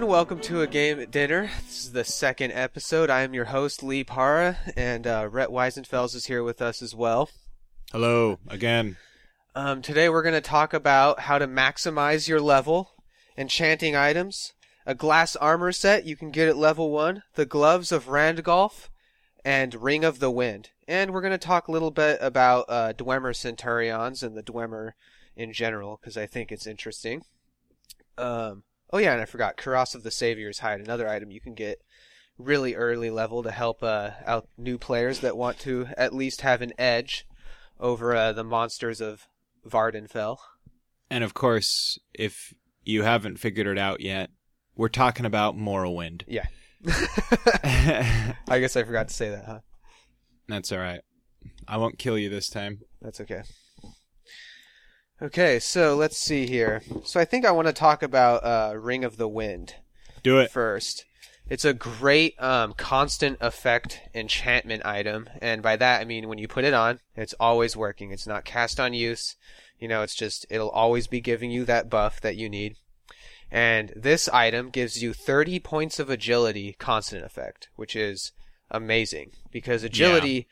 everyone. Welcome to a game at dinner. This is the second episode. I am your host, Lee Para, and uh, Rhett Weisenfels is here with us as well. Hello again. Um, today we're going to talk about how to maximize your level, enchanting items, a glass armor set you can get at level 1, the gloves of Randagulf, and Ring of the Wind. And we're going to talk a little bit about uh, Dwemer Centurions and the Dwemer in general, because I think it's interesting. Um, oh yeah, and I forgot, Cuirass of the Savior's Hide, another item you can get really early level to help uh, out new players that want to at least have an edge over uh, the monsters of Vvardenfell. And of course, if you haven't figured it out yet, we're talking about Morrowind. Yeah. I guess I forgot to say that, huh? That's all right. I won't kill you this time. That's okay. Okay, so let's see here. So I think I want to talk about uh, Ring of the Wind Do it. first. It's a great um, constant effect enchantment item, and by that I mean when you put it on, it's always working. It's not cast on use. You know, it's just it'll always be giving you that buff that you need. And this item gives you 30 points of agility constant effect, which is amazing because agility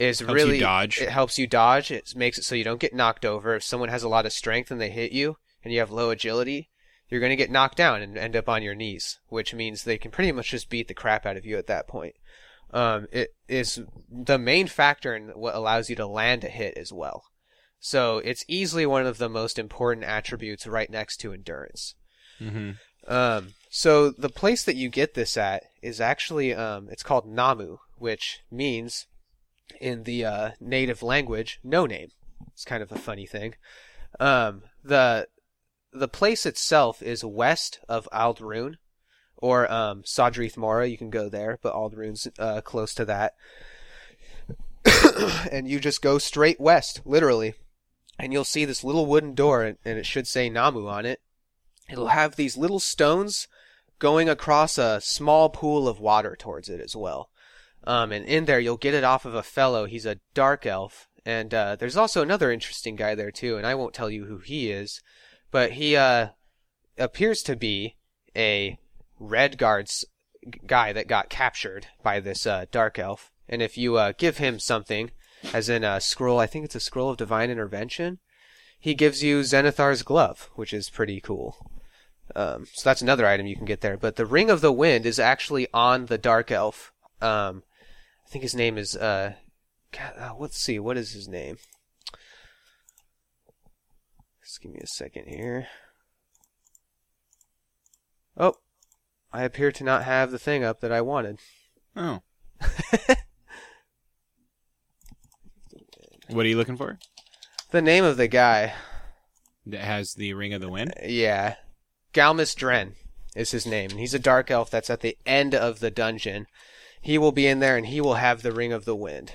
is Helps really dodge. It helps you dodge. It makes it so you don't get knocked over. If someone has a lot of strength and they hit you and you have low agility, you're going to get knocked down and end up on your knees, which means they can pretty much just beat the crap out of you at that point. Um, it is the main factor in what allows you to land a hit as well. So it's easily one of the most important attributes right next to endurance. hmm Um, so the place that you get this at is actually um, it's called Nammu, which means in the uh, native language no name. It's kind of a funny thing. Um, the the place itself is west of Ald'ruhn, or um, Sadrith Mora. You can go there, but Ald'ruhn's uh, close to that. and you just go straight west, literally, and you'll see this little wooden door, and, and it should say Nammu on it. It'll have these little stones going across a small pool of water towards it as well. Um, and in there, you'll get it off of a fellow. He's a dark elf. And uh, there's also another interesting guy there, too, and I won't tell you who he is. But he uh, appears to be a red guard's guy that got captured by this uh, dark elf. And if you uh, give him something, as in a scroll, I think it's a scroll of divine intervention, he gives you Zenithar's glove, which is pretty cool. Um, so that's another item you can get there. But the Ring of the Wind is actually on the Dark Elf. Um, think his name is. Uh, God, uh, let's see. What is his name? Just give me a second here. Oh, I appear to not have the thing up that I wanted. Oh. what are you looking for? The name of the guy. That has the Ring of the Wind? Yeah. Galmis Dren is his name. And he's a dark elf that's at the end of the dungeon. He will be in there and he will have the Ring of the Wind.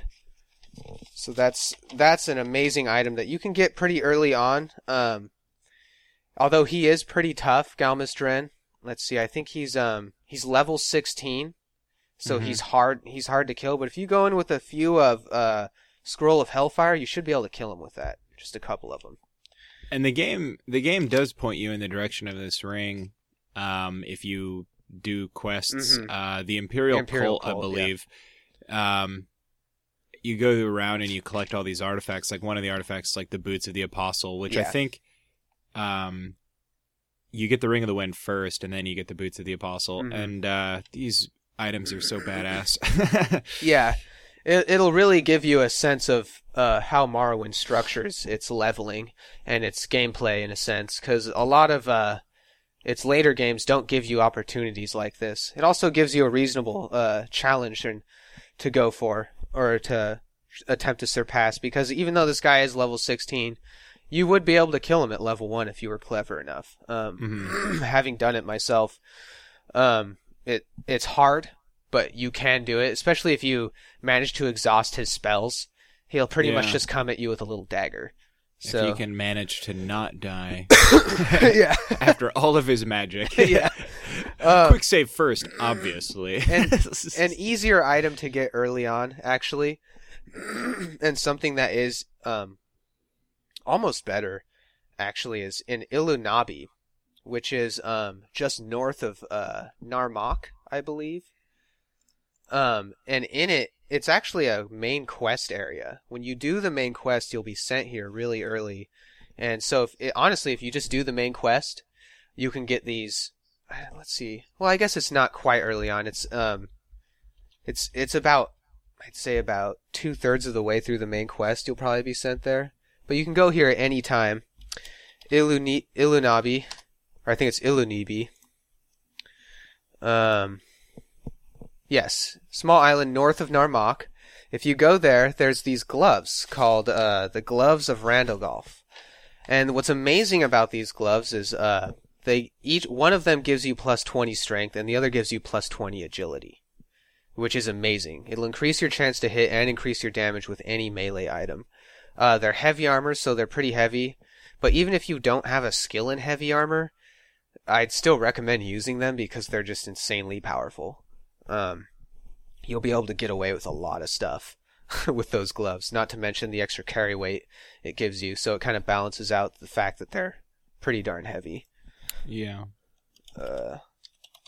So that's that's an amazing item that you can get pretty early on. Um, although he is pretty tough, Galmis Dren. Let's see, I think he's um he's level 16. So Mhm. he's hard he's hard to kill, but if you go in with a few of uh Scroll of Hellfire, you should be able to kill him with that. Just a couple of them. And the game the game does point you in the direction of this ring um, if you do quests. Mhm. Uh, the Imperial, Imperial Cult, I Cult, yeah. believe. Um, you go around and you collect all these artifacts. Like one of the artifacts, like the boots of the Apostle, which I think, um, you get the Ring of the Wind first, and then you get the boots of the Apostle. Mhm. And uh, these items are so badass. Yeah, it, it'll really give you a sense of uh, how Morrowind structures its leveling and its gameplay in a sense, because a lot of uh, its later games don't give you opportunities like this. It also gives you a reasonable uh, challenge and to go for or to attempt to surpass, because even though this guy is level 16, you would be able to kill him at level one if you were clever enough. Um, Mhm. having done it myself, um, it it's hard, but you can do it, especially if you manage to exhaust his spells. He'll pretty much just come at you with a little dagger. If So you can manage to not die yeah, after all of his magic. yeah. Uh, Quick save first, obviously. and an easier item to get early on, actually, and something that is um almost better, actually, is in Illunabi, which is um just north of uh Gnaar Mok, I believe. Um, and in it, it's actually a main quest area. When you do the main quest, you'll be sent here really early, and so if it, honestly, if you just do the main quest, you can get these. Let's see. Well, I guess it's not quite early on. It's um, it's it's about I'd say about two thirds of the way through the main quest. You'll probably be sent there, but you can go here at any time. Iluni- Ilunabi, or I think it's Ilunibi. Um, yes, small island north of Gnaar Mok. If you go there, there's these gloves called uh, the gloves of Randagulf. And what's amazing about these gloves is uh, they each one of them gives you plus 20 strength, and the other gives you plus 20 agility, which is amazing. It'll increase your chance to hit and increase your damage with any melee item. Uh, they're heavy armor, so they're pretty heavy. But even if you don't have a skill in heavy armor, I'd still recommend using them because they're just insanely powerful. Um, you'll be able to get away with a lot of stuff with those gloves, not to mention the extra carry weight it gives you. So it kind of balances out the fact that they're pretty darn heavy. Yeah. Uh,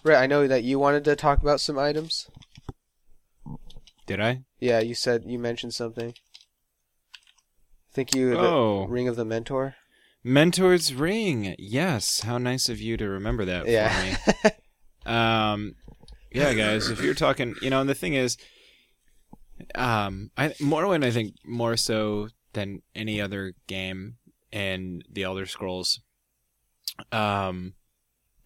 Brett, I know that you wanted to talk about some items. Did I? Yeah, you said you mentioned something. I think you the Oh. Ring of the Mentor. Mentor's ring. Yes. How nice of you to remember that for Yeah. me. Um, yeah, guys. If you're talking, you know, and the thing is, um, I Morrowind, I think more so than any other game in the Elder Scrolls, um,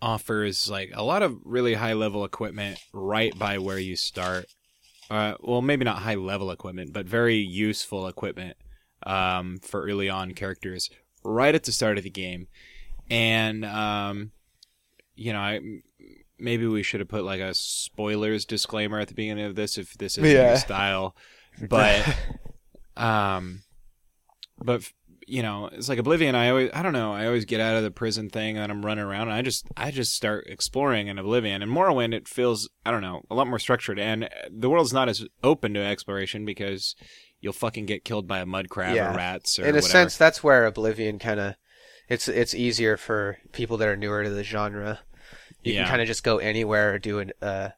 offers like a lot of really high level equipment right by where you start. Uh, well, maybe not high level equipment, but very useful equipment um, for early on characters right at the start of the game. And um, you know, I, maybe we should have put like a spoilers disclaimer at the beginning of this if this is Yeah. your style. But um, but you know, it's like Oblivion. I always, I don't know. I always get out of the prison thing and I'm running around. And I just, I just start exploring in Oblivion. And Morrowind, it feels, I don't know, a lot more structured. And the world's not as open to exploration because you'll fucking get killed by a mud crab Yeah. or rats or in a whatever. sense, that's where Oblivion kind of it's it's easier for people that are newer to the genre. You Yeah. can kind of just go anywhere or do a uh,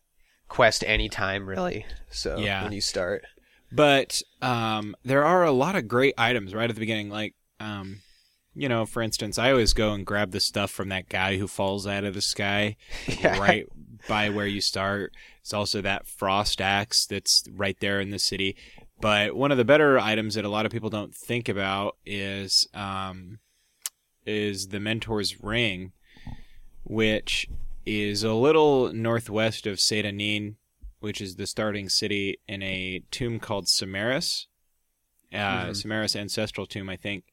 quest anytime, really. So Yeah. when you start, But um, there are a lot of great items right at the beginning. Like, um, you know, for instance, I always go and grab the stuff from that guy who falls out of the sky Yeah. right by where you start. It's also that frost axe that's right there in the city. But one of the better items that a lot of people don't think about is um, is the Mentor's Ring, which is a little northwest of Seyda Neen, which is the starting city in a tomb called Samarys. Uh, Mhm. Samarys ancestral tomb, I think.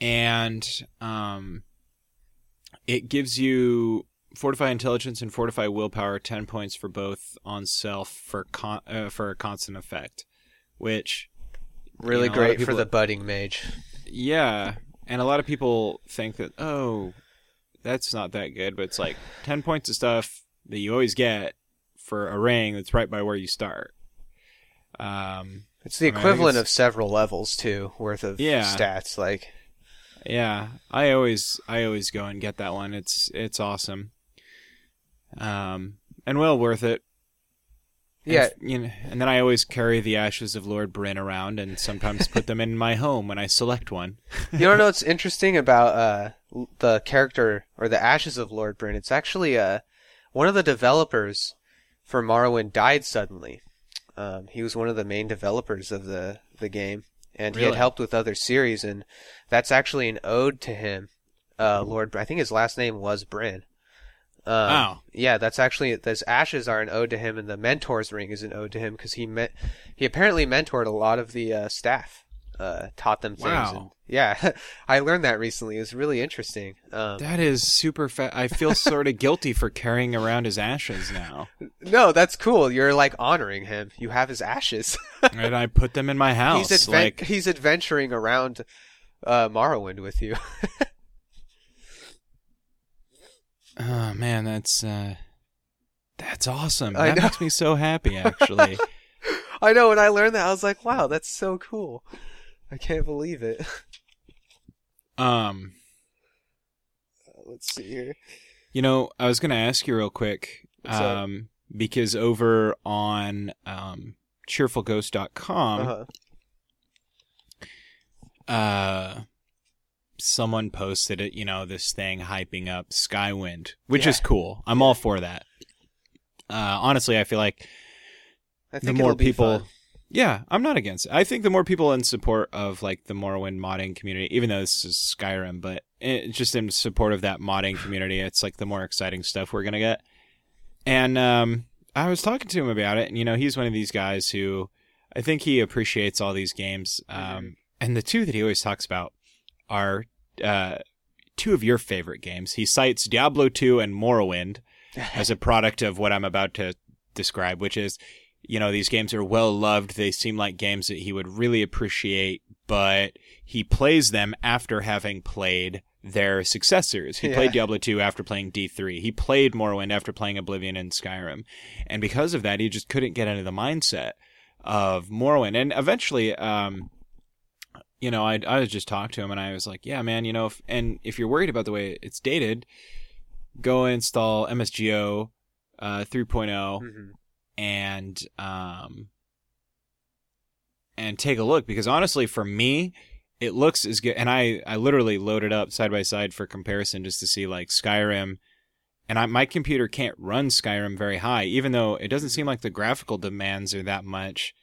And um, it gives you fortify intelligence and fortify willpower, ten points for both on self for con- uh, for a constant effect, which really You know, great for the budding mage. yeah, and a lot of people think that oh, that's not that good, but it's like ten points of stuff that you always get for a ring that's right by where you start. Um, It's the I mean, equivalent it's- of several levels too, worth of Yeah. stats. Like yeah, I always I always go and get that one. It's it's awesome. Um, and well worth it. And yeah, f- you know, and then I always carry the ashes of Lord Bryn around, and sometimes put them in my home when I select one. you don't know what's interesting about uh, the character or the ashes of Lord Bryn? It's actually uh, one of the developers for Morrowind died suddenly. Um, he was one of the main developers of the the game, and he had helped with other series, and that's actually an ode to him. Uh, Lord, I think his last name was Bryn. Um, Wow. Yeah, that's actually those ashes are an ode to him, and the mentor's ring is an ode to him because he met he apparently mentored a lot of the uh, staff, uh, taught them things. Wow. And, yeah, I learned that recently. It was really interesting. Um, That is super fa- I feel sort of guilty for carrying around his ashes now. no, that's cool. You're like honoring him. You have his ashes. and I put them in my house. he's adven- like, he's adventuring around uh, Morrowind with you. Oh man, that's uh, that's awesome. I that know. makes me so happy, actually. I know. When I learned that, I was like, "Wow, that's so cool." I can't believe it. um, Let's see here. You know, I was going to ask you real quick, um, because over on um, cheerfulghost.com, Uh-huh. uh, someone posted it, you know, this thing hyping up Skywind, which Yeah. is cool. I'm all for that. Uh, honestly, I feel like I the more people, yeah, I'm not against it. I think the more people in support of like the Morrowind modding community, even though this is Skyrim, but it, just in support of that modding community, it's like the more exciting stuff we're gonna get. And um, I was talking to him about it, and you know, he's one of these guys who I think he appreciates all these games. Um, Mhm. and the two that he always talks about are uh, two of your favorite games. He cites Diablo 2 and Morrowind as a product of what I'm about to describe, which is, you know, these games are well loved. They seem like games that he would really appreciate, but he plays them after having played their successors. He Yeah. played Diablo 2 after playing D3. He played Morrowind after playing Oblivion and Skyrim. And because of that, he just couldn't get into the mindset of Morrowind. And eventually, um, you know, I, I was just talked to him and I was like, yeah, man, you know, if, and if you're worried about the way it's dated, go install MSGO uh, 3.0 Mhm. and um and take a look because honestly for me it looks as good. And I I literally loaded up side by side for comparison just to see like Skyrim. And I, my computer can't run Skyrim very high even though it doesn't seem like the graphical demands are that much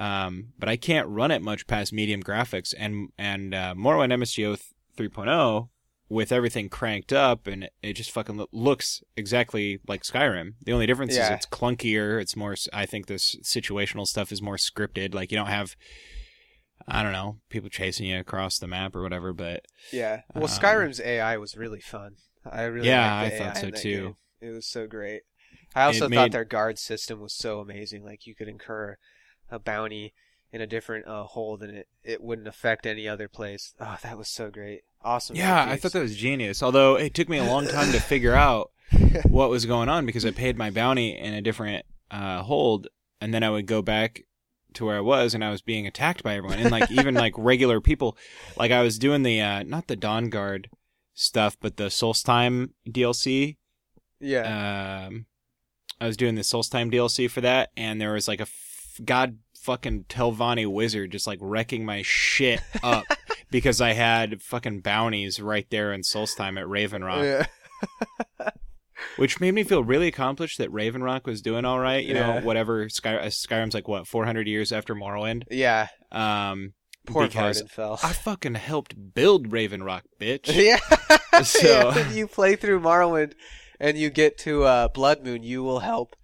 um but I can't run it much past medium graphics and and uh, Morrowind MSGO 3.0 with everything cranked up and it- just fucking lo- looks exactly like Skyrim. The only difference is it's clunkier. It's more, I think this situational stuff is more scripted. Like you don't have, I don't know, people chasing you across the map or whatever, but Yeah. Well, Um, Skyrim's AI was really fun. I really Yeah, I thought so too. game. It was so great. I also It thought made- their guard system was so amazing. Like you could incur a bounty in a different uh, hold, and it it wouldn't affect any other place. Oh, that was so great. Awesome. yeah, I thought that was genius. Although it took me a long time to figure out what was going on because I paid my bounty in a different uh, hold, and then I would go back to where I was, and I was being attacked by everyone, and like even like regular people. Like I was doing the uh, not the Dawn Guard stuff, but the Solstheim DLC. yeah. Um, I was doing the Solstheim DLC for that, and there was like a f- god fucking Telvanni wizard just like wrecking my shit up because I had fucking bounties right there in Solstheim at Raven Rock yeah. which made me feel really accomplished that Raven Rock was doing all right. You know, whatever. Sky, uh, Skyrim's like what 400 years after Morrowind. yeah. Um, Poor because fell. I fucking helped build Raven Rock, bitch. yeah. So- yeah. You play through Morrowind and you get to uh, Blood Moon, you will help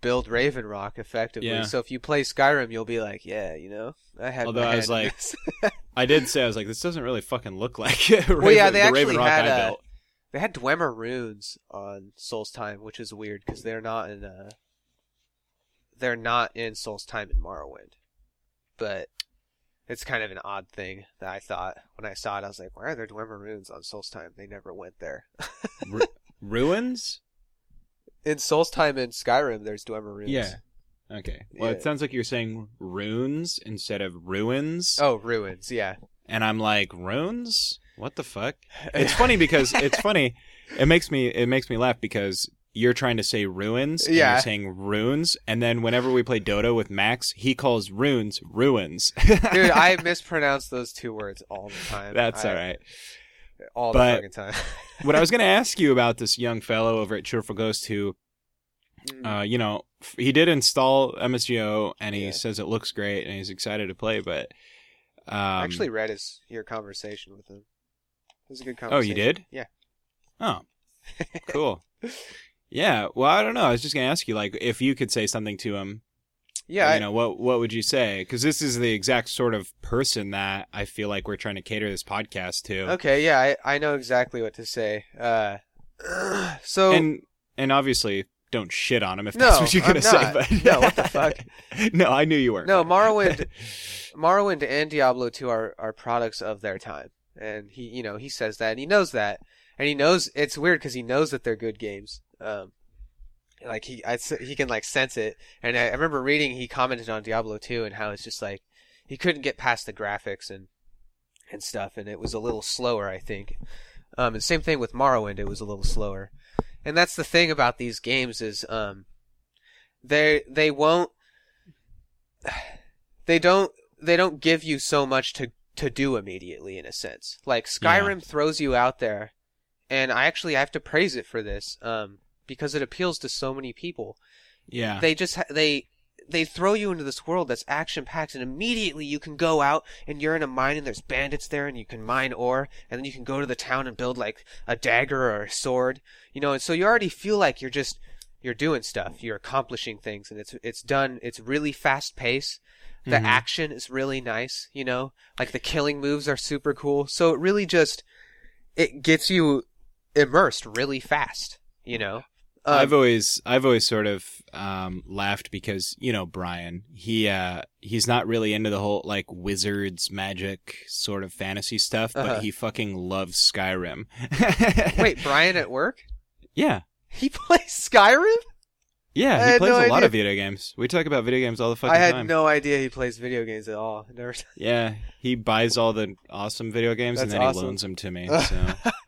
build Raven Rock effectively. Yeah. So if you play Skyrim, you'll be like, yeah, you know, I had. Although I was like- I did say I was like, this doesn't really fucking look like Raven, Well, yeah, they the actually had a- built. they had Dwemer runes on Solstheim, which is weird because they're not in. Uh, they're not in Solstheim in Morrowind, but. It's kind of an odd thing that I thought when I saw it. I was like, "Why are there Dwemer runes on Solstheim? They never went there." Ru- ruins? In Solstheim in Skyrim, there's Dwemer runes. Yeah. Okay. Well, Yeah. it sounds like you're saying runes instead of ruins. Oh, ruins. Yeah. And I'm like, runes? What the fuck? It's funny because it's funny. It makes me it makes me laugh because you're trying to say ruins. and Yeah. You're saying runes, and then whenever we play Dota with Max, he calls runes ruins. Dude, I mispronounce those two words all the time. That's I- all right. All But- the fucking time. What I was going to ask you about this young fellow over at Cheerful Ghost who, Mm. uh, you know, f- he did install MSGO and he Yeah. says it looks great and he's excited to play, but um, I actually read his your conversation with him. It was a good conversation. Oh, you did? Yeah. Oh, cool. yeah. Well, I don't know. I was just gonna ask you, like, if you could say something to him. Yeah. You know, what what would you say? Because this is the exact sort of person that I feel like we're trying to cater this podcast to. Okay. Yeah. I, I know exactly what to say. Uh, so And and obviously, don't shit on him if No, that's what you're gonna say. But No, what the fuck? no, I knew you weren't. no, Morrowind, Morrowind and Diablo 2 are, are products of their time. And he, you know, he says that and he knows that. And he knows, it's weird because he knows that they're good games. Um, like he, I, he can like sense it. And I, I remember reading, he commented on Diablo 2 and how it's just like, he couldn't get past the graphics and, and stuff. And it was a little slower, I think. Um, and same thing with Morrowind, it was a little slower. And that's the thing about these games is um, they they won't they don't they don't give you so much to to do immediately in a sense. Like Skyrim throws you out there, and I actually I have to praise it for this um, because it appeals to so many people. Yeah. They just ha- they they throw you into this world that's action packed, and immediately you can go out and you're in a mine and there's bandits there, and you can mine ore, and then you can go to the town and build like a dagger or a sword, you know. And so you already feel like you're just you're doing stuff, you're accomplishing things, and it's it's done. It's really fast paced. The Mhm. action is really nice, you know, like the killing moves are super cool. So it really just it gets you immersed really fast, you know. Um, I've always I've always sort of um, laughed because you know Brian he uh, he's not really into the whole like wizards magic sort of fantasy stuff, Uh-huh. but he fucking loves Skyrim. wait, Brian at work? yeah, He plays Skyrim? Yeah, I he plays no a lot of video games. We talk about video games all the fucking time. I had time. no idea he plays video games at all. Never. Yeah, he buys all the awesome video games and then awesome. he loans them to me. So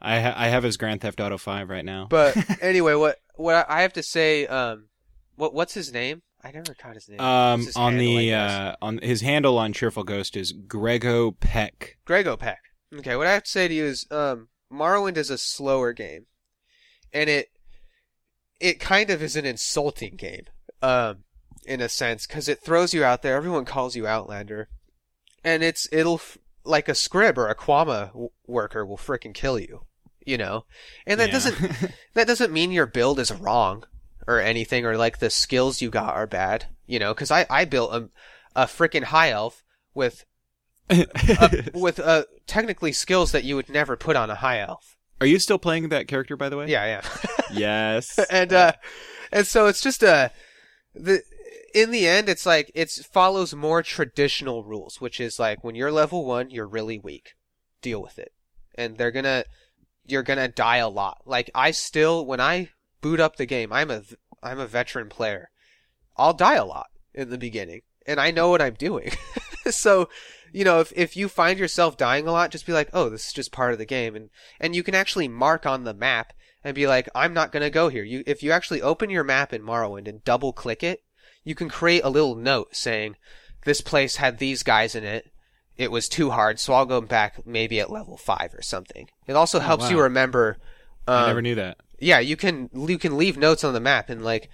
I ha- I have his Grand Theft Auto Five right now. But anyway, what what I have to say, um, what what's his name? I never caught his name. um, his on handle, the uh, on his handle on Cheerful Ghost is Grego Peck. Grego Peck. Okay, what I have to say to you is, um, Morrowind is a slower game, and it it kind of is an insulting game, um, in a sense, because it throws you out there. Everyone calls you Outlander, and it's it'll like a scrib or a kwama w- worker will frickin' kill you, you know, and that Yeah. doesn't that doesn't mean your build is wrong or anything or like the skills you got are bad you know because I, I built a, a freaking high elf with uh, with uh, technically skills that you would never put on a high elf Are you still playing that character, by the way? yeah yeah Yes. and uh and so it's just a the in the end it's like it follows more traditional rules which is like when you're level one you're really weak. Deal with it. And they're gonna you're gonna die a lot. Like i still when i boot up the game i'm a I'm a veteran player. I'll die a lot in the beginning and i know what i'm doing so you know if, if you find yourself dying a lot just be like oh this is just part of the game and and you can actually mark on the map and be like, I'm not gonna go here. You, if you actually open your map in Morrowind and double click it, you can create a little note saying, this place had these guys in it. It was too hard, so I'll go back maybe at level five or something. It also helps you wow. remember. I Um, never knew that. yeah, you can you can leave notes on the map and like,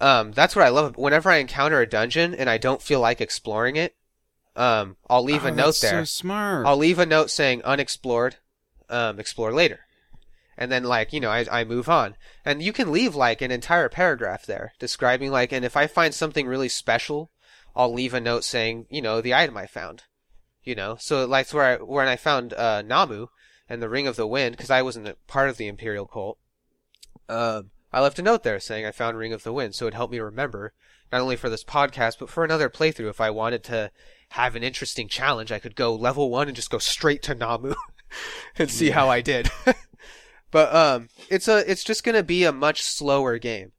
um, that's what I love. Whenever I encounter a dungeon and I don't feel like exploring it, um, I'll leave Oh, a note that's there. So smart. I'll leave a note saying unexplored, um, explore later. And then like, you know, I, I move on. And you can leave like an entire paragraph there describing like, and if I find something really special, I'll leave a note saying, you know, the item I found. You know, so like where I, when I found, uh, Nammu and the Ring of the Wind, cause I wasn't part of the Imperial cult, um, I left a note there saying I found Ring of the Wind, so it helped me remember, not only for this podcast, but for another playthrough if I wanted to have an interesting challenge, I could go level one and just go straight to Nammu and see how I did. but um, it's a it's just gonna be a much slower game.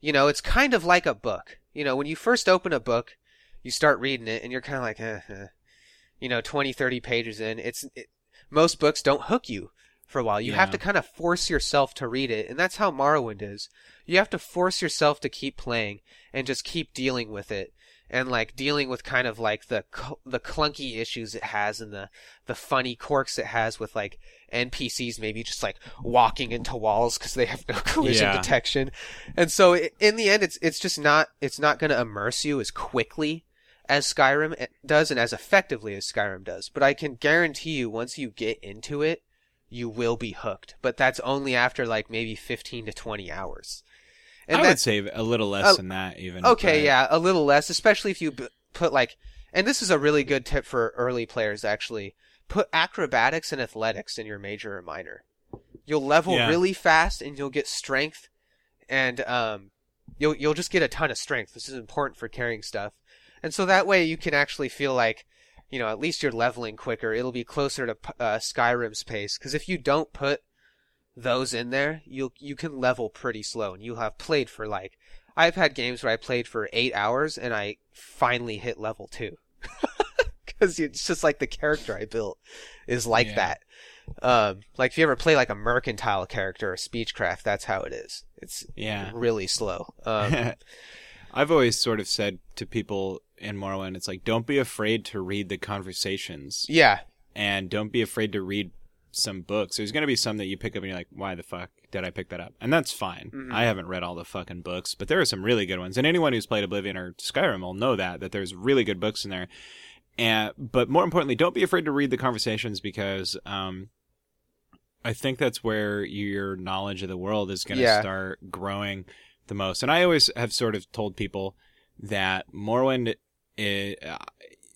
You know, it's kind of like a book. You know, when you first open a book, you start reading it and you're kind of like, eh, eh. you know, 20, 30 pages in. It's it, most books don't hook you for a while. You have to kind of force yourself to read it, and that's how Morrowind is. You have to force yourself to keep playing and just keep dealing with it and like dealing with kind of like the the clunky issues it has and the the funny quirks it has with like NPCs maybe just like walking into walls because they have no collision Yeah. detection, and so i in the end it's it's just not it's not going to immerse you as quickly as Skyrim eh, does and as effectively as Skyrim does. But I can guarantee you once you get into it, you will be hooked. But that's only after like maybe fifteen to twenty hours. I that- would say a little less Oh, than that, even. Okay, but- yeah, a little less, especially if you b- put like, and this is a really good tip for early players actually. Put acrobatics and athletics in your major or minor. You'll level Yeah. really fast, and you'll get strength, and um, you'll you'll just get a ton of strength. This is important for carrying stuff, and so that way you can actually feel like, you know, at least you're leveling quicker. It'll be closer to uh, Skyrim's pace. Because if you don't put those in there, you you can level pretty slow, and you'll have played for like I've had games where I played for eight hours and I finally hit level two. Because it's just like the character I built is like Yeah. that. Um, like if you ever play like a mercantile character or speechcraft, that's how it is. It's Yeah. really slow. Um, I've always sort of said to people in Morrowind, it's like, don't be afraid to read the conversations yeah, and don't be afraid to read some books. There's going to be some that you pick up and you're like, why the fuck did I pick that up? And that's fine. Mhm. I haven't read all the fucking books, but there are some really good ones. And anyone who's played Oblivion or Skyrim will know that, that there's really good books in there. And, but more importantly, don't be afraid to read the conversations because, um, I think that's where your knowledge of the world is going to Yeah. start growing the most. And I always have sort of told people that Morrowind, i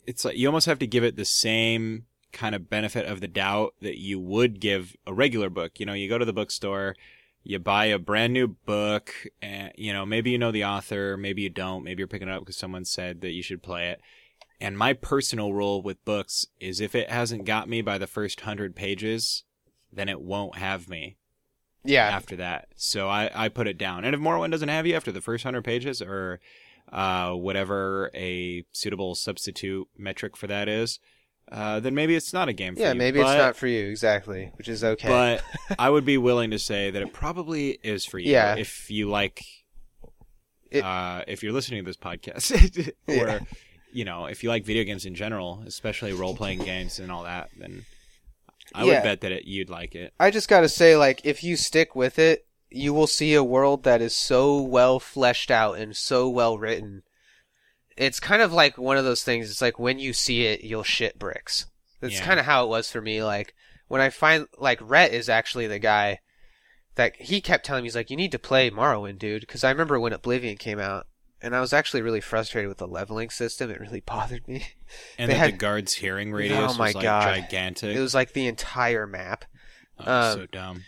it's like you almost have to give it the same kind of benefit of the doubt that you would give a regular book. You know, you go to the bookstore, you buy a brand new book, and you know maybe you know the author, maybe you don't, maybe you're picking it up because someone said that you should play it. And my personal rule with books is if it hasn't got me by the first hundred pages, then it won't have me yeah, after that. So I, I put it down. And if Morrowind doesn't have you after the first hundred pages or uh, whatever a suitable substitute metric for that is, uh, then maybe it's not a game for yeah. you. Yeah, maybe But- it's not for you exactly, which is okay. But I would be willing to say that it probably is for you Yeah. if you like. It- uh, if you're listening to this podcast, or Yeah. you know, if you like video games in general, especially role playing games and all that, then I Yeah. would bet that it, you'd like it. I just gotta say, like, if you stick with it, you will see a world that is so well fleshed out and so well written. It's kind of like one of those things. It's like when you see it, you'll shit bricks. That's Yeah. kind of how it was for me. Like when I find like Rhett is actually the guy that he kept telling me he's like, you need to play Morrowind, dude. Because I remember when Oblivion came out, and I was actually really frustrated with the leveling system. It really bothered me. And They that the guard's hearing radius Oh my was like God. gigantic. It was like the entire map. oh, um, so dumb.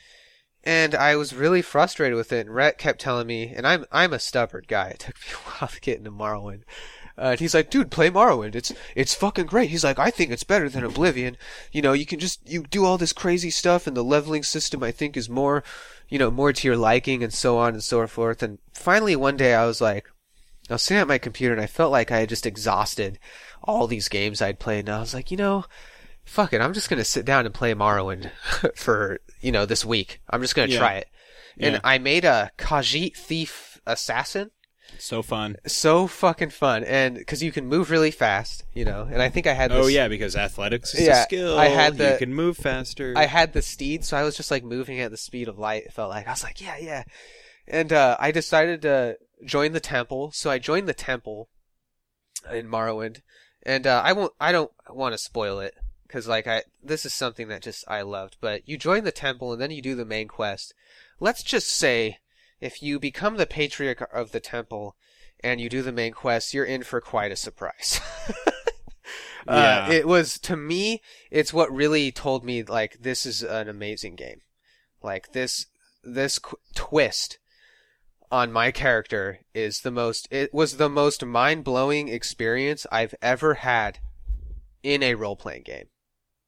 and I was really frustrated with it. And Rhett kept telling me, and I'm I'm a stubborn guy. It took me a while to get into Morrowind. Uh, and he's like, dude, play Morrowind. It's it's fucking great. He's like, I think it's better than Oblivion. You know, you can just you do all this crazy stuff, and the leveling system I think is more, you know, more to your liking, and so on and so forth. And finally, one day I was like, I was sitting at my computer, and I felt like I had just exhausted all these games I'd played, and I was like, you know. Fuck it, I'm just gonna sit down and play Morrowind for, you know, this week. I'm just gonna Yeah. try it. And Yeah. I made a Khajiit thief assassin. So fun. So fucking fun, and because you can move really fast, you know. And I think I had. This, Oh yeah, because athletics is Yeah, a skill. I had the- you can move faster. I had the steed, so I was just like moving at the speed of light. It felt like I was like, yeah, yeah. And uh, I decided to join the temple, so I joined the temple in Morrowind, and uh, I won't. I don't want to spoil it because like I this is something that just I loved. But you join the temple, and then you do the main quest. Let's just say, if you become the patriarch of the temple, and you do the main quest, you're in for quite a surprise. Yeah. Uh, it was to me it's what really told me like this is an amazing game like this this qu- twist on my character is the most it was the most mind-blowing experience i've ever had in a role-playing game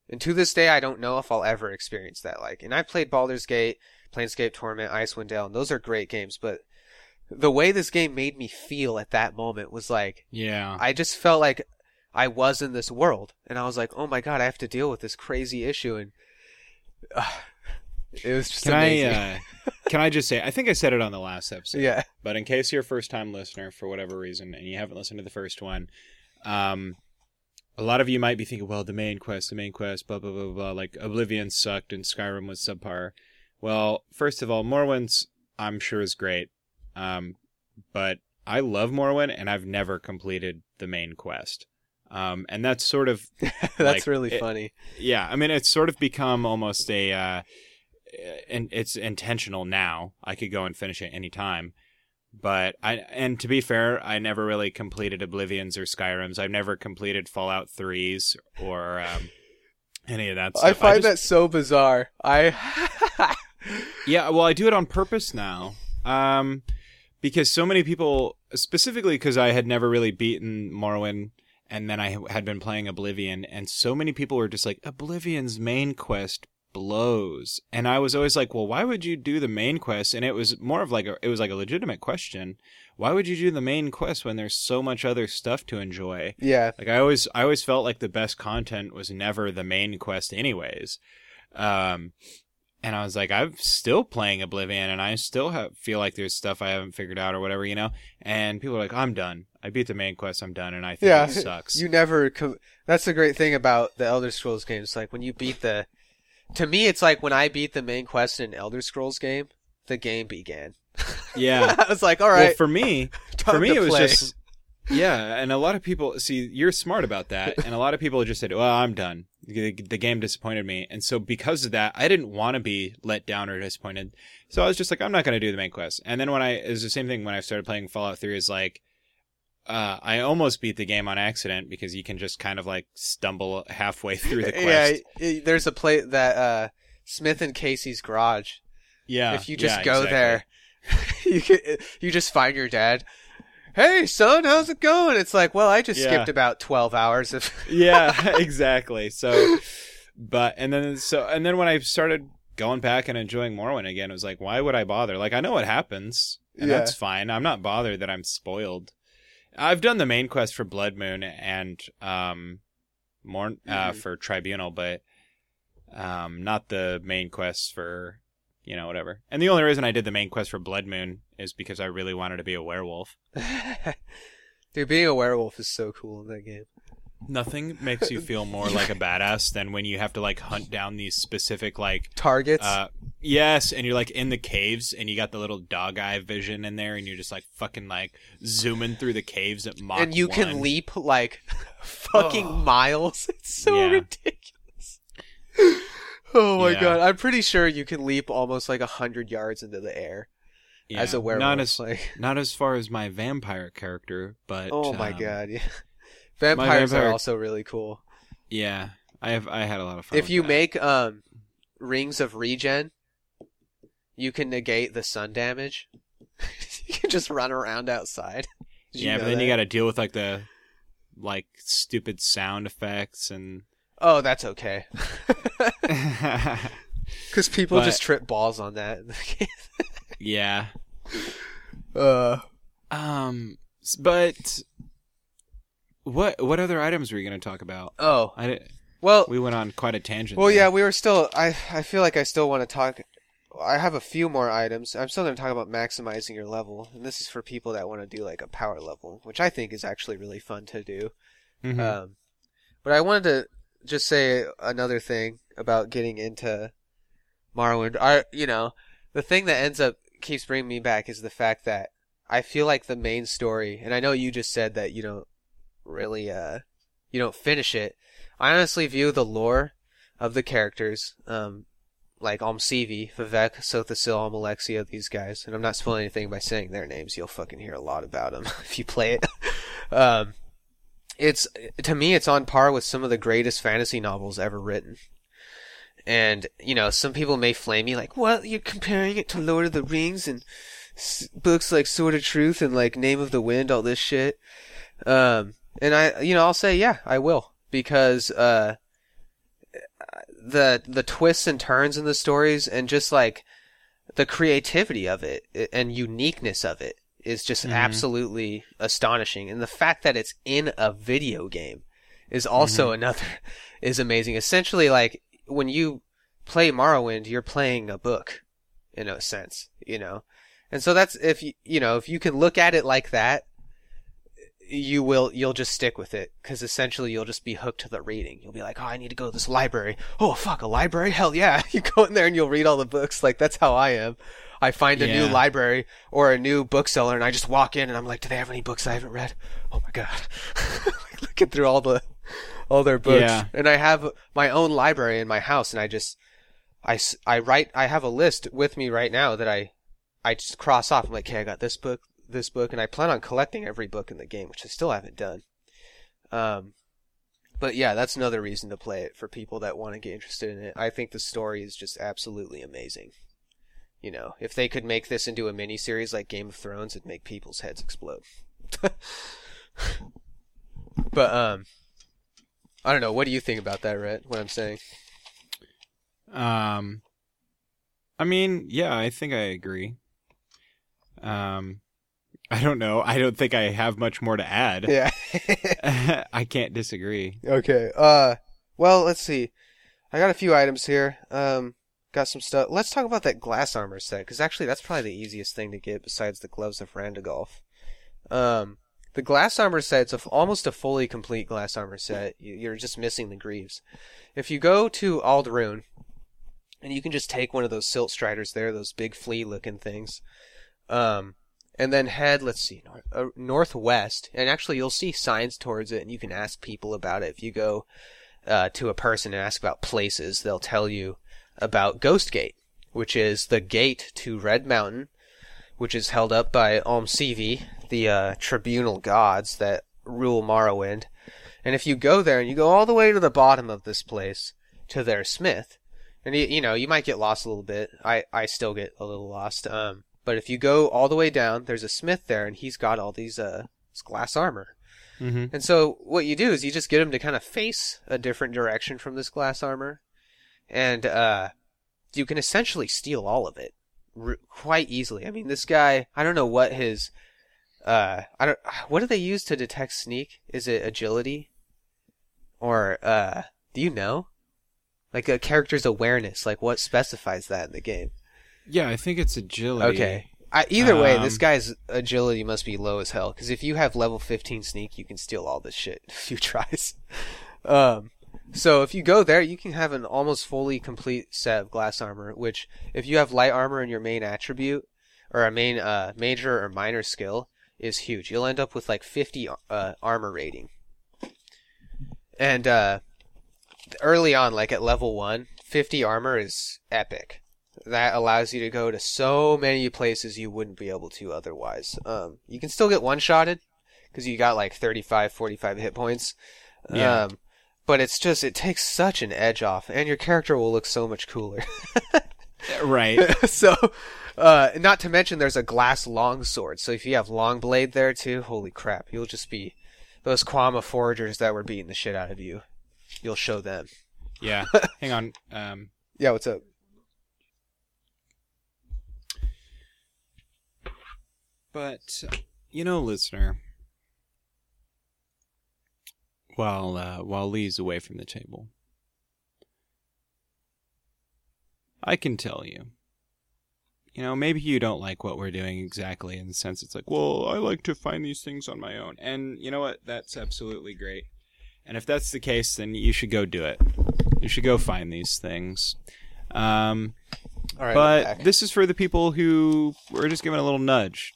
and to this day i don't know if i'll ever experience that like and I've played Baldur's Gate Planescape Torment, Icewind Dale and those are great games but the way this game made me feel at that moment was like yeah. I just felt like I was in this world, and I was like, "Oh my god, I have to deal with this crazy issue," and uh, it was just Can I amazing. uh, can I just say I think I said it on the last episode. yeah, But in case you're a first time listener for whatever reason and you haven't listened to the first one, um, a lot of you might be thinking, well, the main quest, the main quest, blah blah blah blah. Like Oblivion sucked and Skyrim was subpar. Well, first of all, Morrowind's I'm sure is great, um, but I love Morrowind and I've never completed the main quest. Um, and that's sort of that's Like, really it- funny. yeah, I mean, it's sort of become almost a, uh, and it's intentional now. I could go and finish it any time, but I, and to be fair, I never really completed Oblivions or Skyrims. I've never completed Fallout threes or um, any of that stuff. I find just- that so bizarre. I yeah, well, I do it on purpose now. Um, because so many people, specifically because I had never really beaten Morrowind, and then I had been playing Oblivion, and so many people were just like, Oblivion's main quest blows, and I was always like, well, why would you do the main quest? And it was more of like a, it was like a legitimate question. Why would you do the main quest when there's so much other stuff to enjoy? yeah, Like I always, I always felt like the best content was never the main quest, anyways. Um, and I was like, I'm still playing Oblivion, and I still have, feel like there's stuff I haven't figured out or whatever, you know. And people are like, I'm done. I beat the main quest. I'm done, and I think Yeah, it sucks. You never. Co- that's the great thing about the Elder Scrolls games. Like when you beat the. To me, it's like when I beat the main quest in an Elder Scrolls game, the game began. yeah. I was like, all right. Well, for me, for me it was play. just yeah and a lot of people see you're smart about that and a lot of people just said well i'm done the, the game disappointed me and so because of that i didn't want to be let down or disappointed so i was just like i'm not going to do the main quest and then when i it was the same thing when i started playing fallout 3 is like uh, I almost beat the game on accident because you can just kind of like stumble halfway through the quest. Yeah, there's a play that uh, Smith and Casey's garage. Yeah. if you just yeah, go exactly. there, you can, you just find your dad. Hey son, how's it going? It's like, well, I just Yeah. skipped about twelve hours of. yeah, exactly. So, but and then so and then when I started going back and enjoying Morrowind again, it was like, why would I bother? Like I know what happens, and Yeah. that's fine. I'm not bothered that I'm spoiled. I've done the main quest for Blood Moon and um, more uh, Mhm. for Tribunal, but um, not the main quest for you know whatever. And the only reason I did the main quest for Blood Moon is because I really wanted to be a werewolf. Dude, being a werewolf is so cool in that game. Nothing makes you feel more like a badass than when you have to like hunt down these specific like Targets. uh yes, and you're like in the caves and you got the little dog eye vision in there and you're just like fucking like zooming through the caves at Mach and you can leap like fucking Oh. miles. It's so Yeah. ridiculous. Oh my Yeah. god! I'm pretty sure you can leap almost like a hundred yards into the air as a werewolf. Not as like, not as far as my vampire character, but oh my um, god! Yeah, vampires vampire- are also really cool. Yeah. I have I had a lot of fun. If you that. make um rings of regen, you can negate the sun damage. you can just run around outside. Did Yeah, know but then you got to deal with like the like stupid sound effects and Oh, that's okay. Because people But- just trip balls on that. yeah. uh, Um, but what what other items were you going to talk about? oh, I di- well, we went on quite a tangent. well, there. yeah, we were still. I I feel like I still want to talk. I have a few more items. I'm still going to talk about maximizing your level, and this is for people that want to do like a power level, which I think is actually really fun to do. Mhm. Um, but I wanted to just say another thing about getting into Morrowind. I, you know, the thing that ends up keeps bringing me back is the fact that I feel like the main story, and I know you just said that you don't really, uh, you don't finish it. I honestly view the lore of the characters, um, like Almsivi, Vivec, Sothasil, Almalexia, these guys, and I'm not spoiling anything by saying their names. You'll fucking hear a lot about them if you play it. um, it's to me it's on par with some of the greatest fantasy novels ever written. And you know some people may flame me like well you're comparing it to lord of the rings and s- books like sword of truth and like name of the wind all this shit. Um and i you know i'll say yeah i will. Because uh the the twists and turns in the stories and just like the creativity of it and uniqueness of it is just Mhm. absolutely astonishing. And the fact that it's in a video game is also another is amazing. Essentially like when you play Morrowind you're playing a book in a sense you know? And so that's if you you know if you can look at it like that you will you'll just stick with it because essentially you'll just be hooked to the reading. You'll be like oh i need to go to this library. Oh fuck a library? Hell yeah. You go in there and you'll read all the books. Like that's how i am. I find a new library or a new bookseller and i just walk in and i'm like do they have any books i haven't read? Oh my god. Like looking through all the all their books. Yeah. and i have my own library in my house and i just I, I write I have a list with me right now that I I just cross off. I'm like, okay, I got this book, this book, and I plan on collecting every book in the game, which I still haven't done. Um, but yeah, that's another reason to play it for people that want to get interested in it. I think the story is just absolutely amazing. You know, if they could make this into a mini series like Game of Thrones, it'd make people's heads explode. but um, I don't know. What do you think about that, Rhett? What I'm saying? Um, I mean, yeah, I think I agree. Um, I don't know. I don't think I have much more to add. Yeah. I can't disagree. Okay. Uh, well, let's see. I got a few items here. Um, got some stuff. Let's talk about that glass armor set because actually that's probably the easiest thing to get besides the gloves of Randagulf. Um, the glass armor set's a f almost a fully complete glass armor set. You- You're just missing the greaves. If you go to Ald'ruhn, and you can just take one of those silt striders there, those big flea looking things, um, and then head, let's see, nor- uh, northwest, and actually you'll see signs towards it, and you can ask people about it. If you go uh, to a person and ask about places, they'll tell you about Ghost Gate, which is the gate to Red Mountain, which is held up by Almsivi, the uh, tribunal gods that rule Morrowind. And if you go there and you go all the way to the bottom of this place to their smith, and you, you know you might get lost a little bit. I I still get a little lost. Um, but if you go all the way down, there's a smith there, and he's got all these uh glass armor. Mm-hmm. And so what you do is you just get him to kind of face a different direction from this glass armor, and uh, you can essentially steal all of it r- quite easily. I mean, this guy, I don't know what his, uh, I don't, what do they use to detect sneak? Is it agility, or uh, do you know? Like a character's awareness, like what specifies that in the game? Yeah, I think it's agility. Okay. I, either way, this Um, guy's agility must be low as hell. Because if you have level 15 sneak, you can steal all this shit in a few tries. Um, so if you go there, you can have an almost fully complete set of glass armor. Which, if you have light armor in your main attribute or a main uh, major or minor skill, is huge. You'll end up with like 50 uh, armor rating. And uh, early on, like at level one, 50 armor is epic that allows you to go to so many places you wouldn't be able to otherwise. Um, you can still get one shotted because you got like 35, 45 hit points. Yeah. Um, but it's just, it takes such an edge off, and your character will look so much cooler. Right. so, uh, not to mention there's a glass longsword. So if you have long blade there too, holy crap, you'll just be those kwama foragers that were beating the shit out of you. You'll show them. yeah. Hang on. Um, Yeah, what's up? But you know, listener, while uh, while Lee's away from the table, I can tell you. You know, maybe you don't like what we're doing exactly in the sense it's like, well, I like to find these things on my own. And you know what? That's absolutely great. And if that's the case, then you should go do it. You should go find these things. Um, All right, but this is for the people who we're just giving a little nudge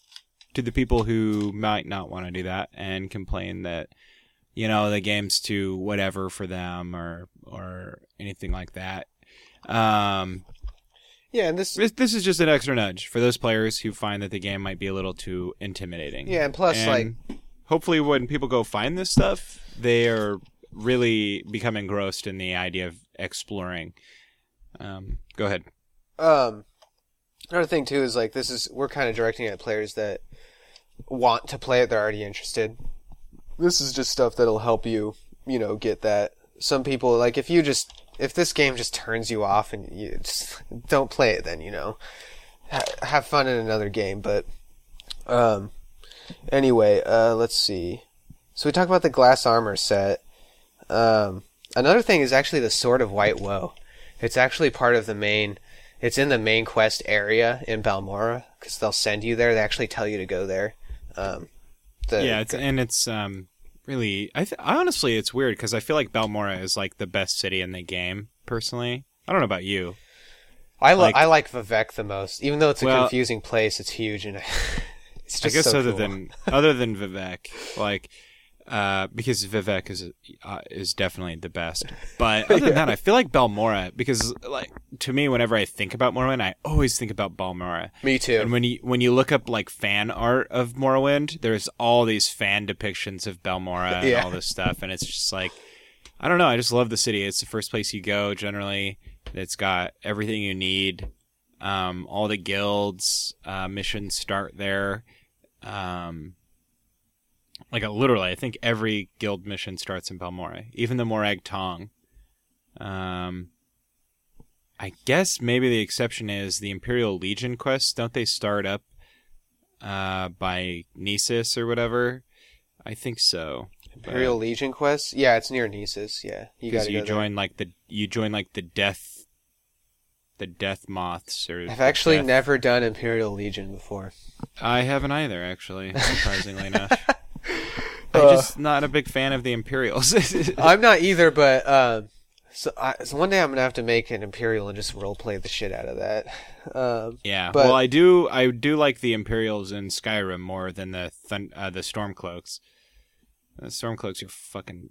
to the people who might not want to do that and complain that you know the game's too whatever for them or or anything like that. Um, yeah, and this this, this is just an extra nudge for those players who find that the game might be a little too intimidating. Yeah, and plus, And like, hopefully when people go find this stuff, they are really become engrossed in the idea of exploring. Um, go ahead. um, another thing too is like this is we're kind of directing at players that want to play it; they're already interested. This is just stuff that'll help you, you know, get that. Some people like if you just if this game just turns you off and you just don't play it, then you know, ha- have fun in another game. But um, anyway, uh, let's see. So we talked about the glass armor set. Um, another thing is actually the Sword of White Woe. It's actually part of the main. It's in the main quest area in Balmora because they'll send you there. They actually tell you to go there. Um, the, yeah, it's and it's um really I th- I honestly it's weird because I feel like Balmora is like the best city in the game personally. I don't know about you. I li- like- I like Vivec the most, even though it's a Well- confusing place. It's huge and it's I guess so other cool. than other than Vivec, like uh, because Vivec is uh, is definitely the best. But other than that, I feel like Balmora because like to me, whenever I think about Morrowind, I always think about Balmora. me too. And when you when you look up like fan art of Morrowind, there's all these fan depictions of Balmora and Yeah. all this stuff, and it's just like I don't know. I just love the city. It's the first place you go generally. It's got everything you need. Um, all the guilds uh, missions start there. Um, like uh, literally, I think every guild mission starts in Balmora, even the Morag Tong. Um, I guess maybe the exception is the Imperial Legion quests. Don't they start up uh, by Gnisis or whatever? I think so. Imperial Legion quest. Yeah, it's near Gnisis. Yeah, you gotta you go there. join like the you join like the death, the death moths or. I've actually death- never done Imperial Legion before. I haven't either, actually. Surprisingly enough, I'm just not a big fan of the Imperials. I'm not either, but um, so, I, so one day I'm gonna have to make an Imperial and just roleplay the shit out of that. Um, yeah, But- well, I do. I do like the Imperials in Skyrim more than the thun- uh, the Stormcloaks. The Stormcloaks are fucking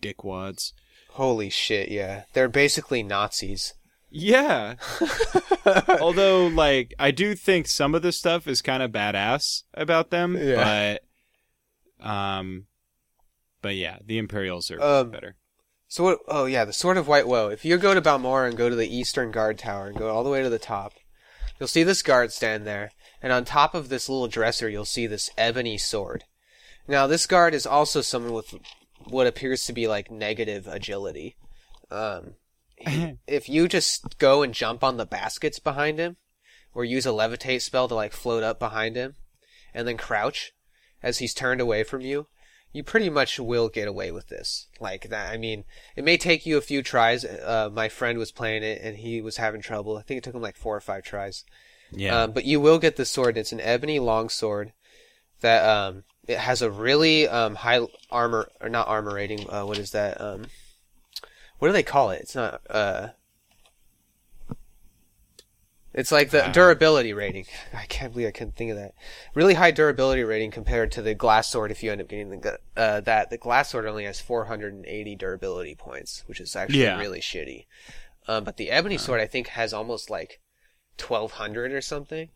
dickwads. holy shit, yeah, they're basically Nazis. Yeah. Although, like, I do think some of the stuff is kind of badass about them, Yeah. but, um, but yeah, the Imperials are Um, better. So what? Oh yeah, the Sword of White Woe. If you go to Balmora and go to the Eastern Guard Tower and go all the way to the top, you'll see this guard stand there, and on top of this little dresser, you'll see this ebony sword. Now this guard is also someone with what appears to be like negative agility. Um, he- if you just go and jump on the baskets behind him, or use a levitate spell to like float up behind him, and then crouch as he's turned away from you, you pretty much will get away with this. Like that, I mean, it may take you a few tries. Uh, my friend was playing it and he was having trouble. I think it took him like four or five tries. Yeah. Um, but you will get the sword. It's an ebony long sword that um, it has a really um, high armor or not armor rating. Uh, what is that? Um, what do they call it? It's not. Uh, it's like the durability rating. I can't believe I couldn't think of that. Really high durability rating compared to the glass sword. If you end up getting the uh, that, the glass sword only has 480 durability points, which is actually Yeah. really shitty. Um, but the ebony sword, I think, has almost like 1200 or something.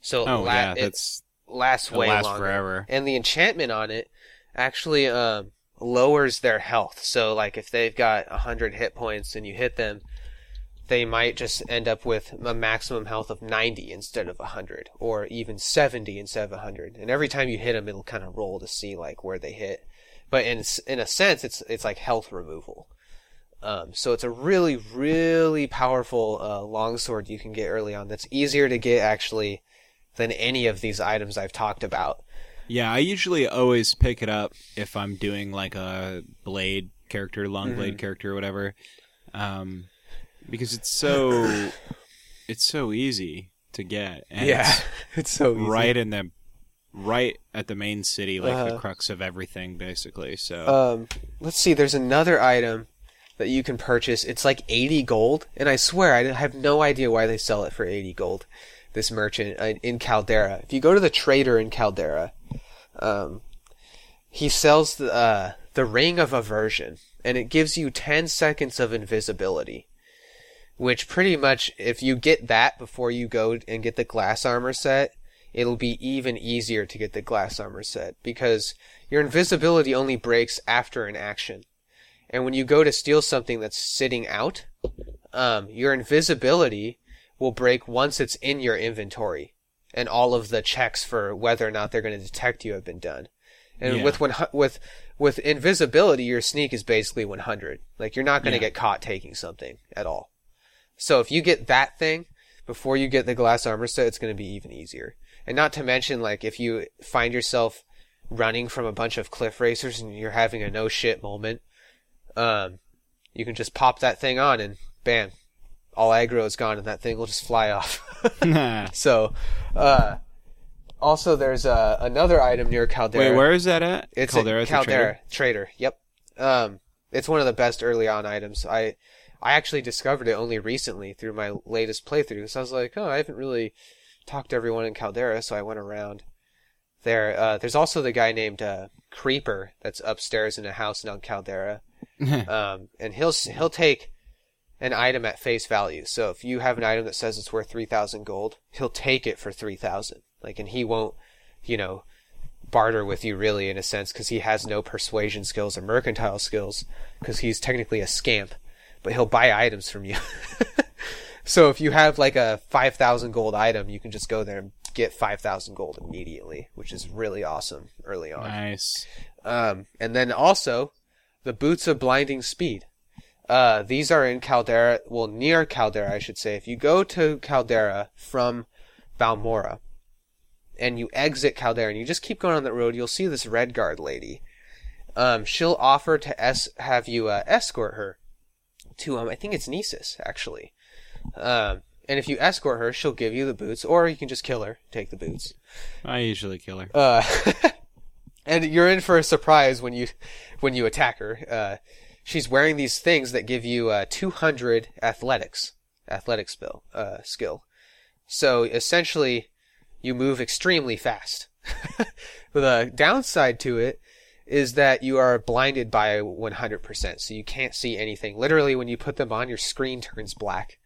So oh, la- yeah, it that's, lasts way last longer. forever. And the enchantment on it actually um, lowers their health. So like if they've got 100 hit points and you hit them, they might just end up with a maximum health of 90 instead of 100 or even 70 instead of 100. And every time you hit them it'll kind of roll to see like where they hit. But in in a sense it's it's like health removal. Um, so it's a really, really powerful uh, longsword you can get early on. That's easier to get actually than any of these items I've talked about. Yeah, I usually always pick it up if I'm doing like a blade character, long blade Mm-hmm. character, or whatever, um, because it's so it's so easy to get. And it's it's so easy. right in the right at the main city, like the Uh-huh. crux of everything, basically. So Um, let's see. There's another item that you can purchase. It's like 80 gold, and I swear I have no idea why they sell it for 80 gold. This merchant uh, in Caldera. If you go to the trader in Caldera, um, he sells the uh, the ring of aversion, and it gives you 10 seconds of invisibility. Which pretty much, if you get that before you go and get the glass armor set, it'll be even easier to get the glass armor set because your invisibility only breaks after an action. And when you go to steal something that's sitting out, um, your invisibility will break once it's in your inventory, and all of the checks for whether or not they're going to detect you have been done. And Yeah. with one with with invisibility, your sneak is basically 100. Like you're not going to Yeah. get caught taking something at all. So if you get that thing before you get the glass armor set, it's going to be even easier. And not to mention, like if you find yourself running from a bunch of cliff racers and you're having a no shit moment, um, you can just pop that thing on and bam, all aggro is gone and that thing will just fly off. Wait, so, uh, also there's uh, another item near Caldera. Wait, where is that at? It's Caldera, Caldera trader? Trader. Yep. Um, it's one of the best early on items. I I actually discovered it only recently through my latest playthrough. So I was like, oh, I haven't really talked to everyone in Caldera, so I went around there. Uh, there's also the guy named uh, Creeper that's upstairs in a house in Caldera, um, and he'll he'll take an item at face value. So if you have an item that says it's worth three thousand gold, he'll take it for three thousand. Like, and he won't, you know, barter with you really in a sense because he has no persuasion skills or mercantile skills because he's technically a scamp, but he'll buy items from you. so if you have like a 5000 gold item, you can just go there and get 5000 gold immediately, which is really awesome early on. Nice. Um, and then also the boots of blinding speed. Uh, these are in Caldera, well, near Caldera, I should say. If you go to Caldera from Balmora and you exit Caldera and you just keep going on that road, you'll see this Red Guard lady. um, she'll offer to es- have you uh, escort her to um, I think it's Gnisis actually. Um, and if you escort her, she'll give you the boots, or you can just kill her, take the boots. I usually kill her. Uh, and you're in for a surprise when you when you attack her. Uh, she's wearing these things that give you uh, 200 athletics, athletic skill, uh, skill. So essentially, you move extremely fast. the downside to it is that you are blinded by 100%, so you can't see anything. Literally, when you put them on, your screen turns black.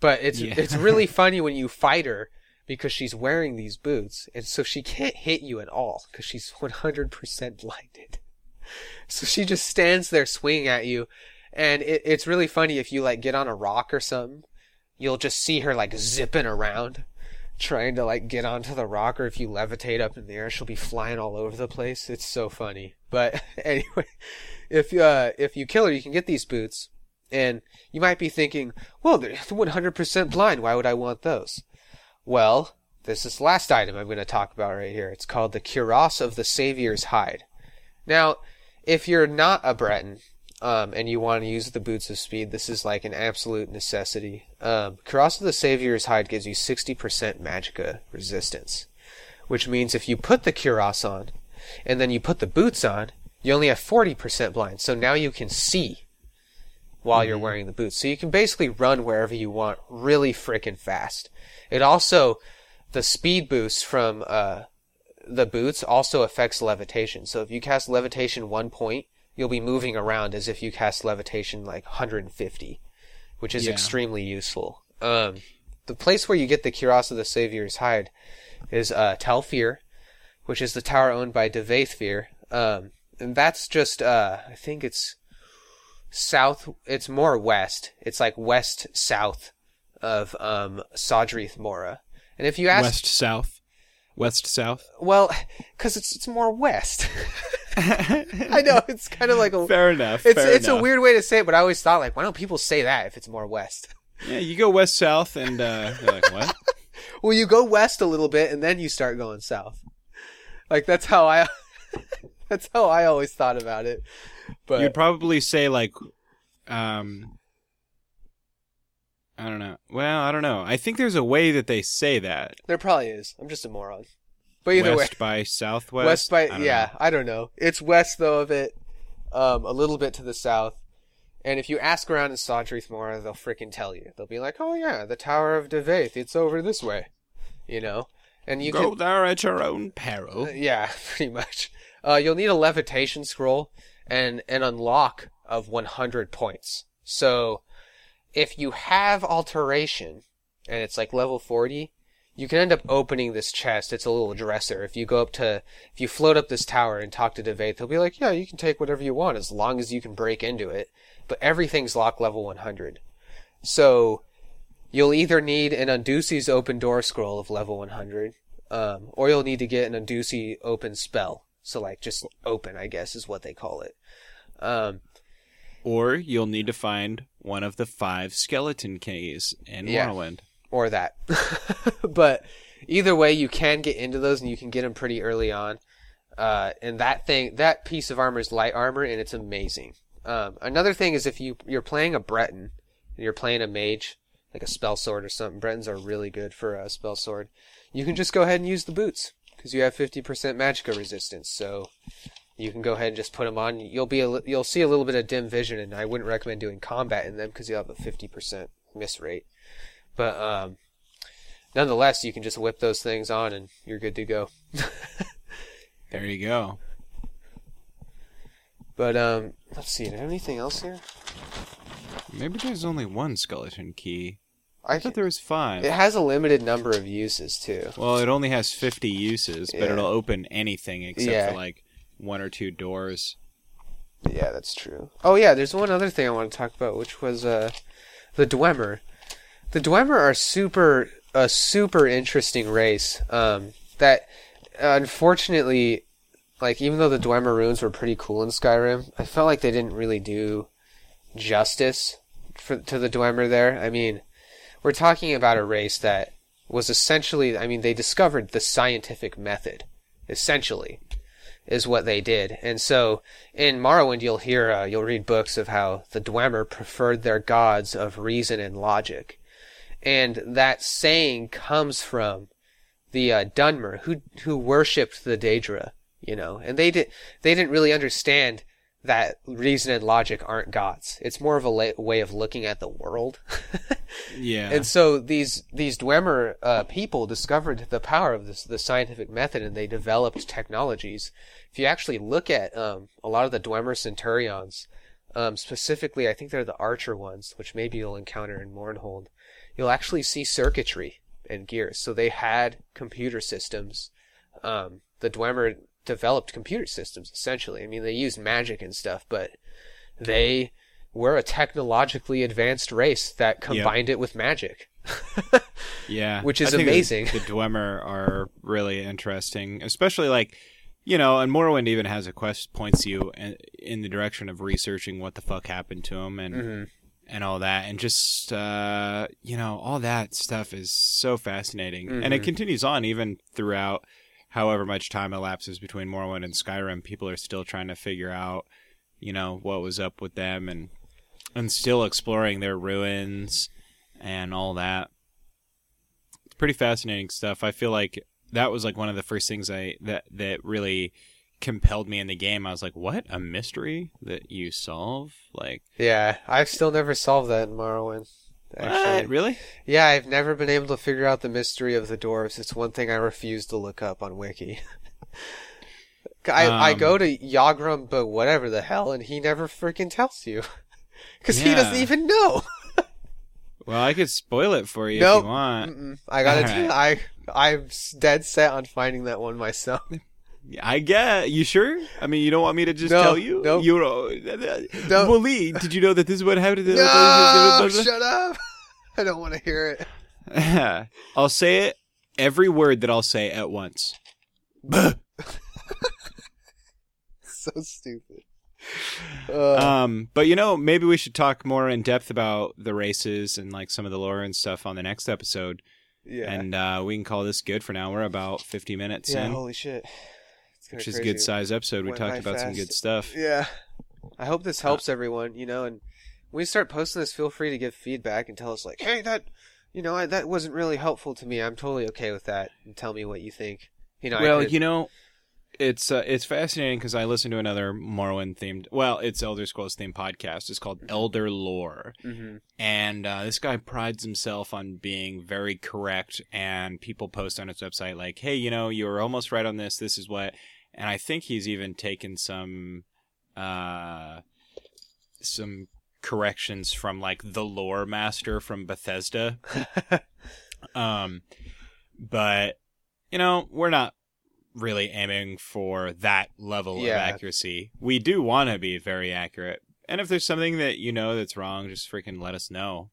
But it's Yeah. it's really funny when you fight her because she's wearing these boots, and so she can't hit you at all because she's 100% blinded. So she just stands there swinging at you, and it, it's really funny if you like get on a rock or something, you'll just see her like zipping around, trying to like get onto the rock, or if you levitate up in the air, she'll be flying all over the place. It's so funny. But anyway, if uh if you kill her, you can get these boots, and you might be thinking, well, they're 100% blind. Why would I want those? Well, this is the last item I'm going to talk about right here. It's called the Cuirass of the Savior's Hide. Now, if you're not a Breton, um, and you want to use the Boots of Speed, this is like an absolute necessity. Um, of the Savior's Hide gives you 60% Magicka resistance, which means if you put the Cuirass on, and then you put the boots on, you only have 40% blind. So now you can see while you're wearing the boots. So you can basically run wherever you want really freaking fast. It also, the speed boost from uh, the boots also affects levitation. So if you cast levitation one point, you'll be moving around as if you cast levitation like 150, which is Yeah. extremely useful. Um, the place where you get the Cuirass of the Savior's Hide is uh, Tel Fyr, which is the tower owned by Divayth Fyr. Um, and that's just, uh, I think it's south, it's more west. It's like west south of um, Sadrith Mora. And if you ask, West south. West south. well, because it's it's more west. I know it's kind of like a Fair enough. it's fair it's a weird way to say it, but I always thought like, why don't people say that if it's more west? Yeah, you go west south, and uh, you're like, what? Well, you go west a little bit and then you start going south. Like that's how I that's how I always thought about it. But You'd probably say like, um, I don't know. Well, I don't know. I think there's a way that they say that. there probably is. I'm just a moron. But either west way, by southwest. west by I yeah, know. I don't know. It's west though of it, um, a little bit to the south. And if you ask around in Sadrith Mora, they'll freaking tell you. They'll be like, "Oh yeah, the Tower of Divayth. It's over this way," you know. And you go can there at your own peril. Uh, yeah, pretty much. Uh, you'll need a levitation scroll and an unlock of 100 points. So, if you have alteration and it's like level 40, you can end up opening this chest. It's a little dresser. If you go up to, if you float up this tower and talk to Divayth, he'll be like, yeah, you can take whatever you want as long as you can break into it. But everything's locked level 100. So, you'll either need an Ondusi's open door scroll of level 100, um, or you'll need to get an Undusi open spell. So like just open, I guess is what they call it. Um, Or you'll need to find one of the five skeleton keys in Yeah. Morrowind. Or that. but either way, you can get into those and you can get them pretty early on. Uh, and that thing, that piece of armor is light armor and it's amazing. Um, another thing is if you, you're playing a Breton and you're playing a mage, like a spell sword or something, Bretons are really good for a spell sword. You can just go ahead and use the boots because you have 50% magicka resistance. So you can go ahead and just put them on. You'll be a, you'll see a little bit of dim vision, and I wouldn't recommend doing combat in them because you'll have a 50% miss rate. But um, nonetheless, you can just whip those things on, and you're good to go. There you go. But um, let's see. Do I have anything else here? Maybe there's only one skeleton key. I I thought there was five. It has a limited number of uses too. Well, it only has 50 uses, but Yeah. it'll open anything except Yeah. for like one or two doors. Yeah, that's true. Oh yeah, there's one other thing I want to talk about, which was uh, the Dwemer. The Dwemer are super a super interesting race. Um, that unfortunately, like even though the Dwemer runes were pretty cool in Skyrim, I felt like they didn't really do justice for to the Dwemer there. I mean, we're talking about a race that was essentially, I mean, they discovered the scientific method, essentially. is what they did. And so in Morrowind, you'll hear, uh, you'll read books of how the Dwemer preferred their gods of reason and logic. And that saying comes from the uh, Dunmer, who who worshipped the Daedra, you know, and they did they didn't really understand that reason and logic aren't gods. It's more of a la- way of looking at the world. Yeah. And so these these Dwemer uh, people discovered the power of this the scientific method, and they developed technologies. If you actually look at um, a lot of the Dwemer Centurions, um, specifically, I think they're the Archer ones, which maybe you'll encounter in Mournhold. You'll actually see circuitry and gears. So they had computer systems. Um, the Dwemer developed computer systems essentially. I mean, they used magic and stuff, but they were a technologically advanced race that combined it with magic. Yeah, Which is amazing. The, the Dwemer are really interesting, especially like you know, and Morrowind even has a quest points you in, in the direction of researching what the fuck happened to him and hmm and all that, and just uh, you know, all that stuff is so fascinating, and it Mhm. continues on even throughout. However much time elapses between Morrowind and Skyrim, people are still trying to figure out, you know, what was up with them, and and still exploring their ruins and all that it's pretty fascinating stuff. I feel like that was like one of the first things I that that really compelled me in the game. I was like, "What? A mystery that you solve?" Like, Yeah, I've still never solved that in Morrowind. Actually. what? Really? Yeah, I've never been able to figure out the mystery of the dwarves. It's one thing I refuse to look up on Wiki. I, I Um, go to Yagrum, but whatever the hell, and he never freaking tells you. Because he doesn't even know. Well, I could spoil it for you Nope. if you want. Mm-mm. I gotta tell I, I'm dead set on finding that one myself. I get. You sure? I mean, you don't want me to just No, tell you? No, You don't. No. Well, Lee, did you know that this is what happened? To No, shut up. I don't want to hear it. I'll say it. Every word that I'll say at once. So stupid. Uh, Um, but you know, maybe we should talk more in depth about the races and like some of the lore and stuff on the next episode. yeah. And uh, we can call this good for now. We're about 50 minutes yeah, in, holy shit. Which is a good size episode. We talked about some good stuff. Yeah. I hope this helps everyone, you know, and when you start posting this, feel free to give feedback and tell us, like, hey, that, you know, I, that wasn't really helpful to me. I'm totally okay with that. And tell me what you think. You know, well, could- you know, it's uh, it's fascinating because I listened to another Morrowind themed, well, it's Elder Scrolls themed podcast. It's called Elder Lore, Mhm. and uh, this guy prides himself on being very correct. And people post on his website like, "Hey, you know, you were almost right on this. This is what." And I think he's even taken some uh, some corrections from like the lore master from Bethesda. um, but you know, we're not really aiming for that level Yeah. of accuracy. We do want to be very accurate. And if there's something that you know that's wrong, just freaking let us know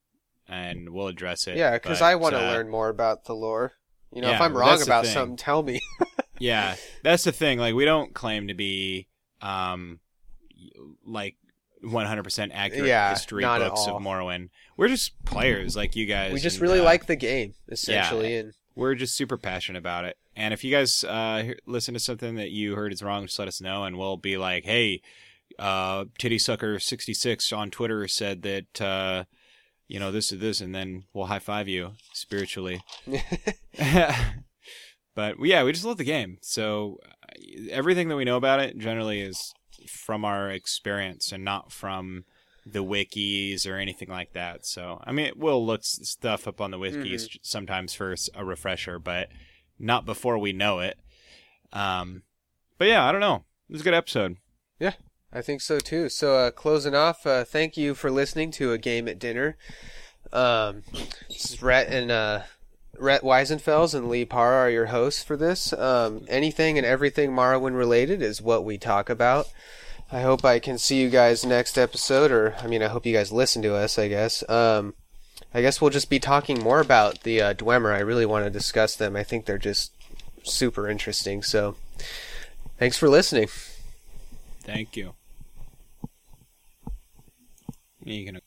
and we'll address it. yeah, because I want to uh, learn more about the lore. You know, if I'm wrong about something, tell me. Yeah, that's the thing. Like we don't claim to be um like 100% accurate Yeah, history books of Morrowind. We're just players like you guys. we just and, really uh, like the game, essentially. And we're just super passionate about it. And if you guys uh, listen to something that you heard is wrong, just let us know, and we'll be like, "Hey, uh, Titty Sucker sixty six on Twitter said that uh, you know this is this," and then we'll high five you spiritually. but yeah, we just love the game. So uh, everything that we know about it generally is from our experience and not from the wikis or anything like that. So I mean, we'll look stuff up on the wikis sometimes for a refresher, but not before we know it. Um, but yeah, I don't know. It was a good episode. Yeah, I think so too. So uh, closing off, uh, thank you for listening to a game at dinner. Um, this is Rett and uh, Rett Weisenfels and Lee Parr are your hosts for this. Um, anything and everything Morrowind related is what we talk about. I hope I can see you guys next episode, or I mean, I hope you guys listen to us. I guess. Um, I guess we'll just be talking more about the uh, Dwemer. I really want to discuss them. I think they're just super interesting. So, thanks for listening. Thank you. You can